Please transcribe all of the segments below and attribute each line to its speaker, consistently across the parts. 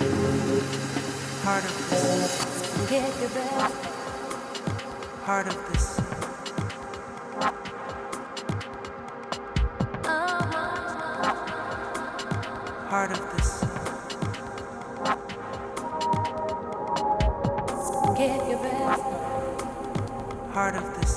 Speaker 1: Part of this. Get your best. Part of this. Part of this. Get your best. Part of this.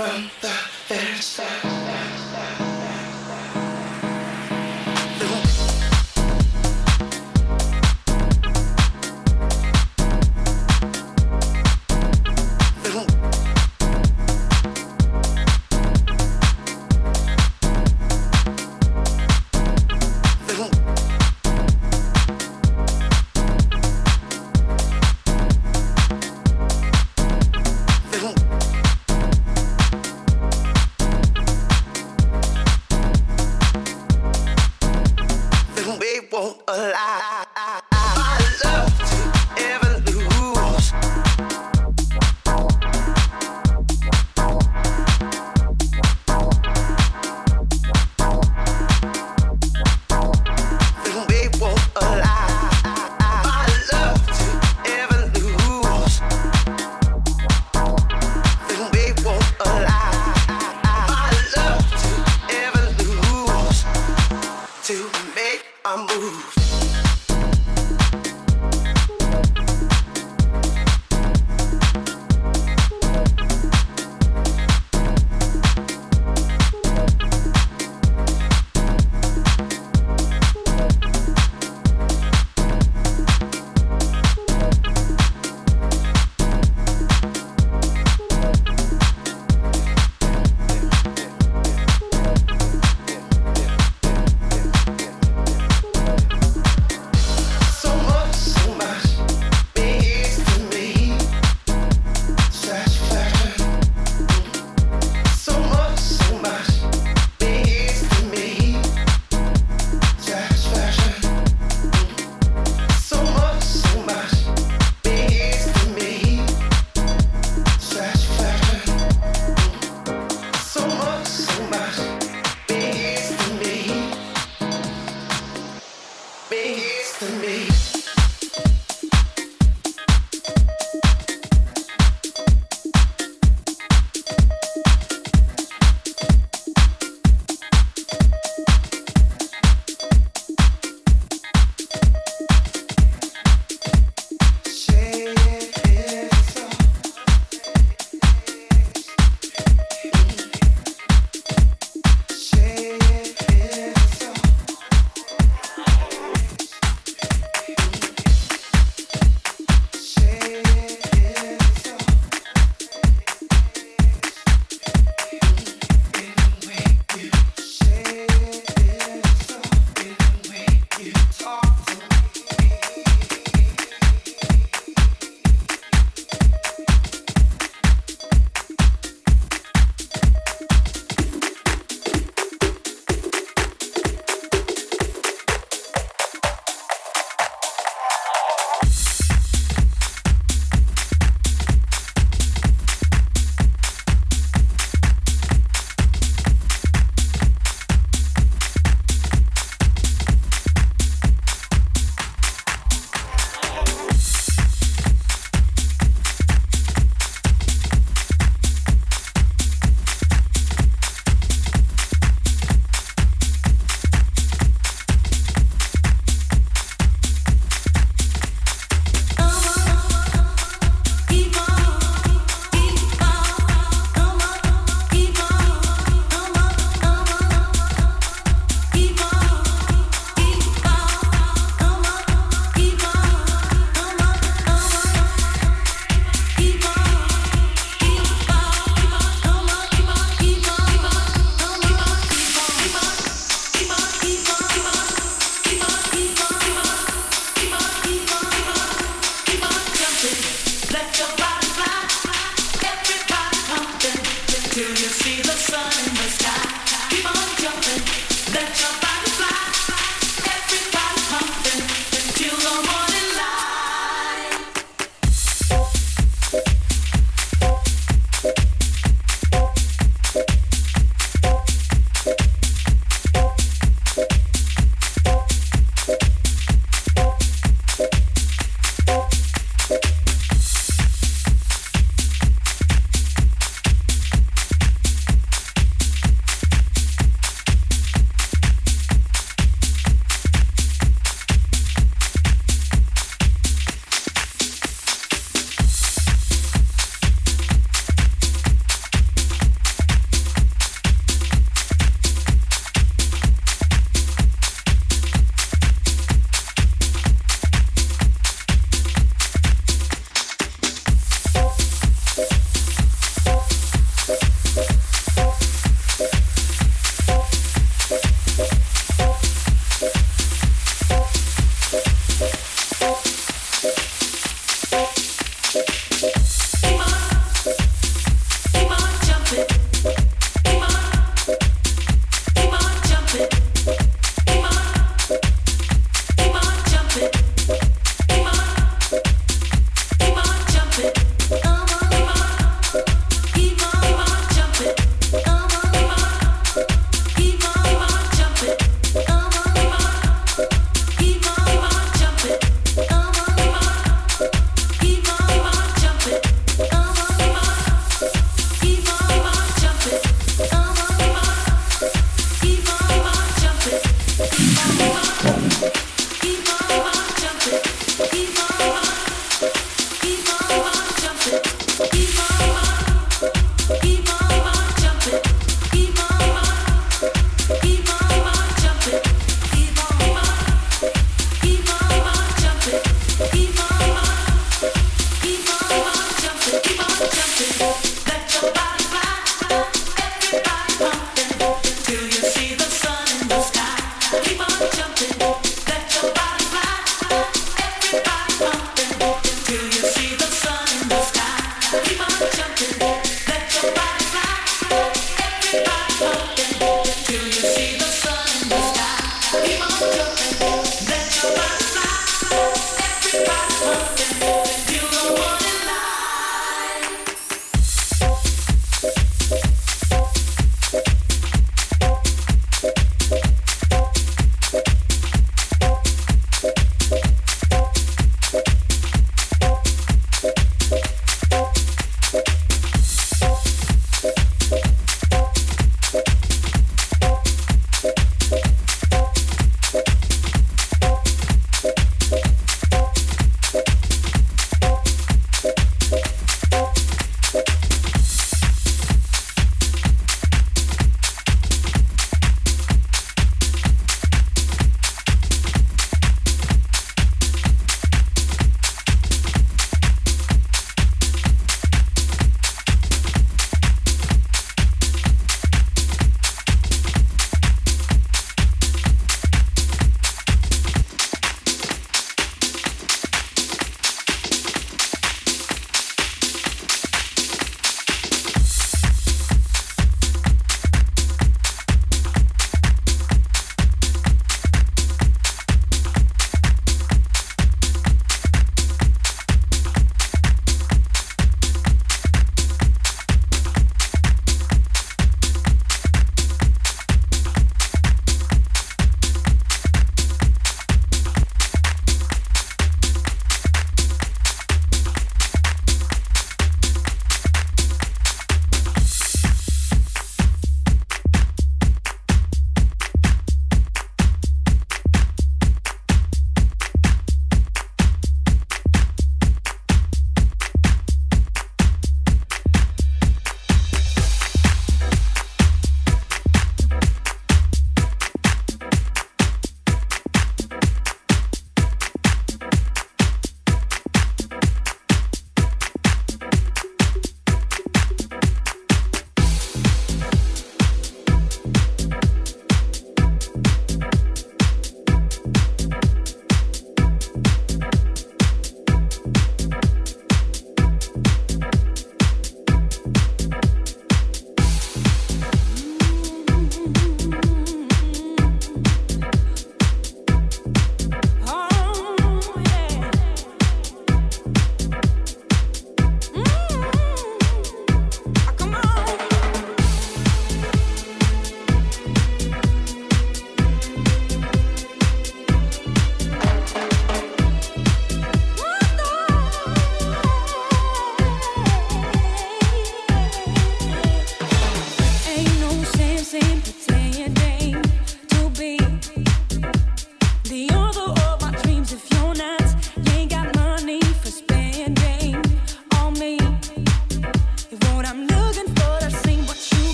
Speaker 2: from the bitter stars.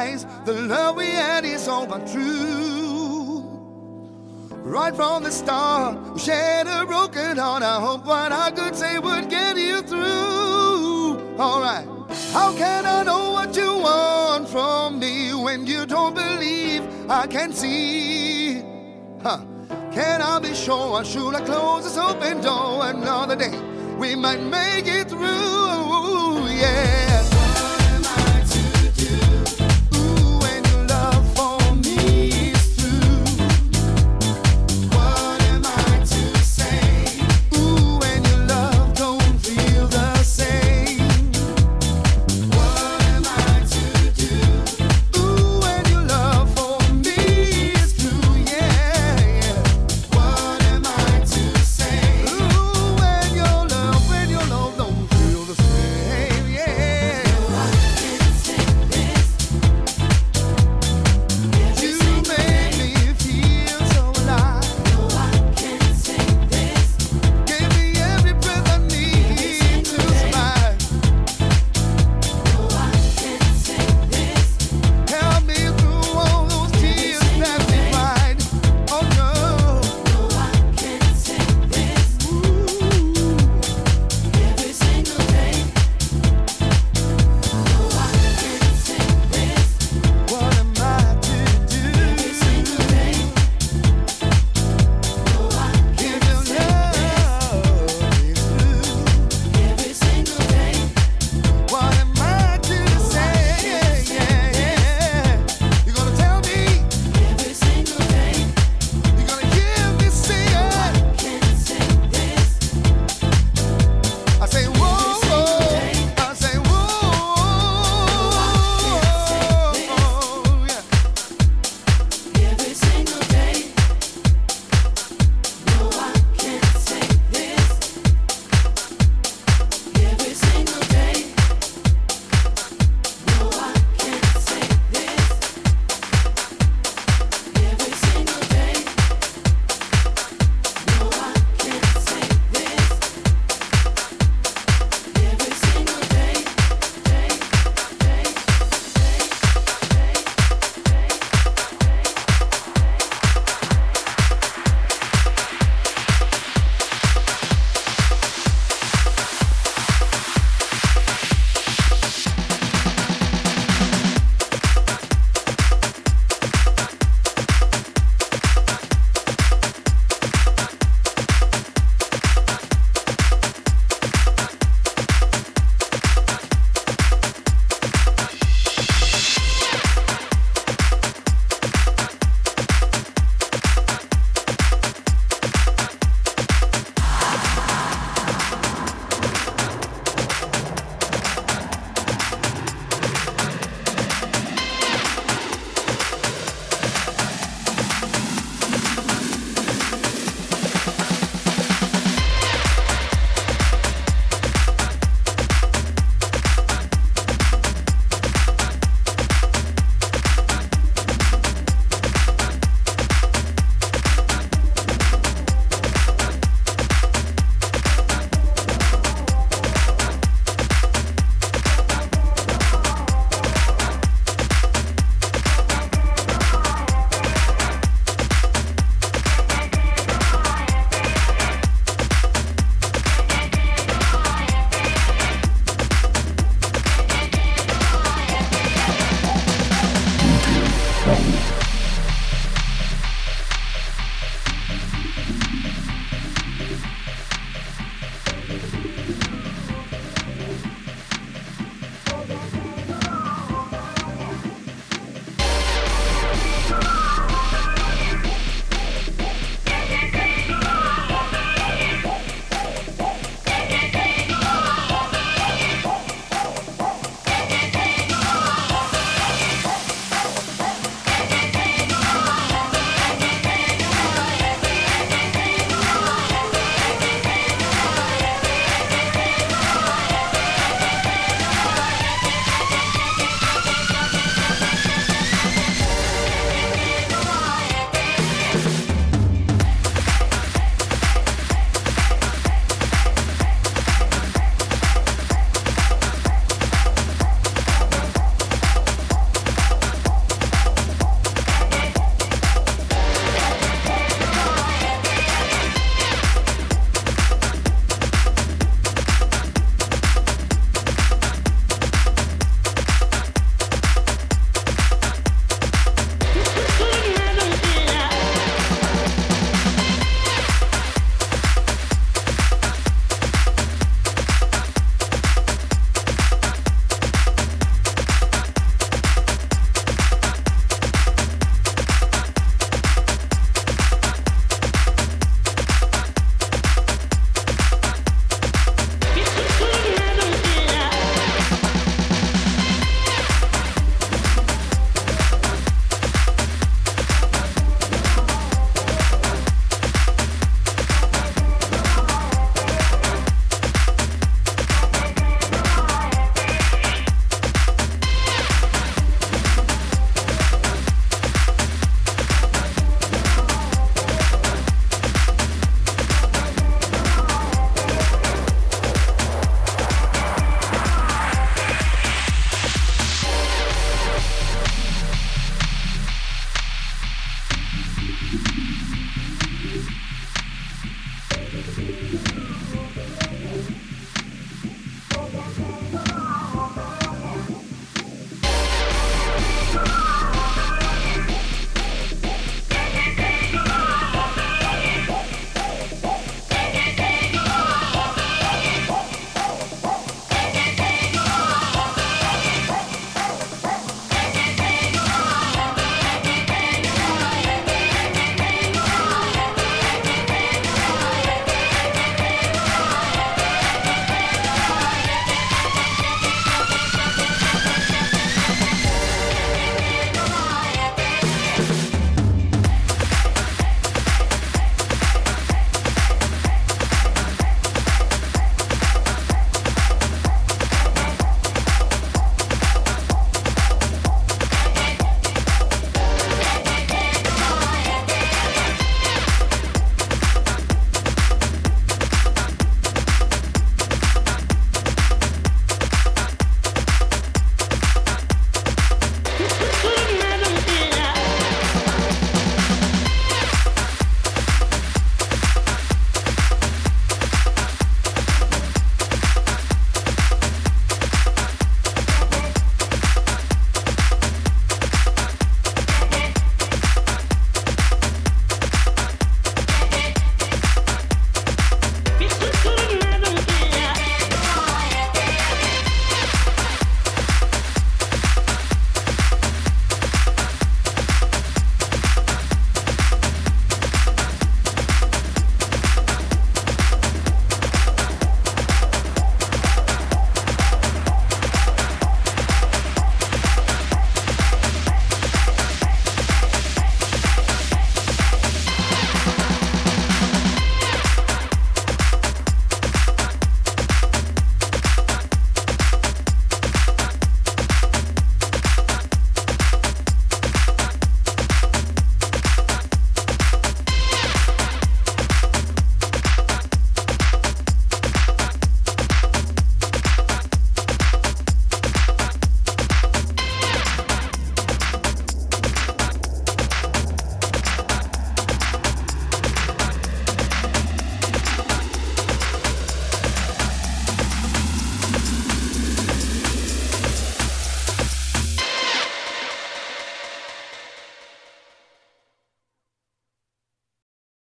Speaker 2: The love we had is all but true. Right from the start, we shared a broken heart. I hope what I could say would get you through. Alright. How can I know what you want from me when you don't believe I can see? Huh. Can I be sure? I should I close this open door another day? We might make it through.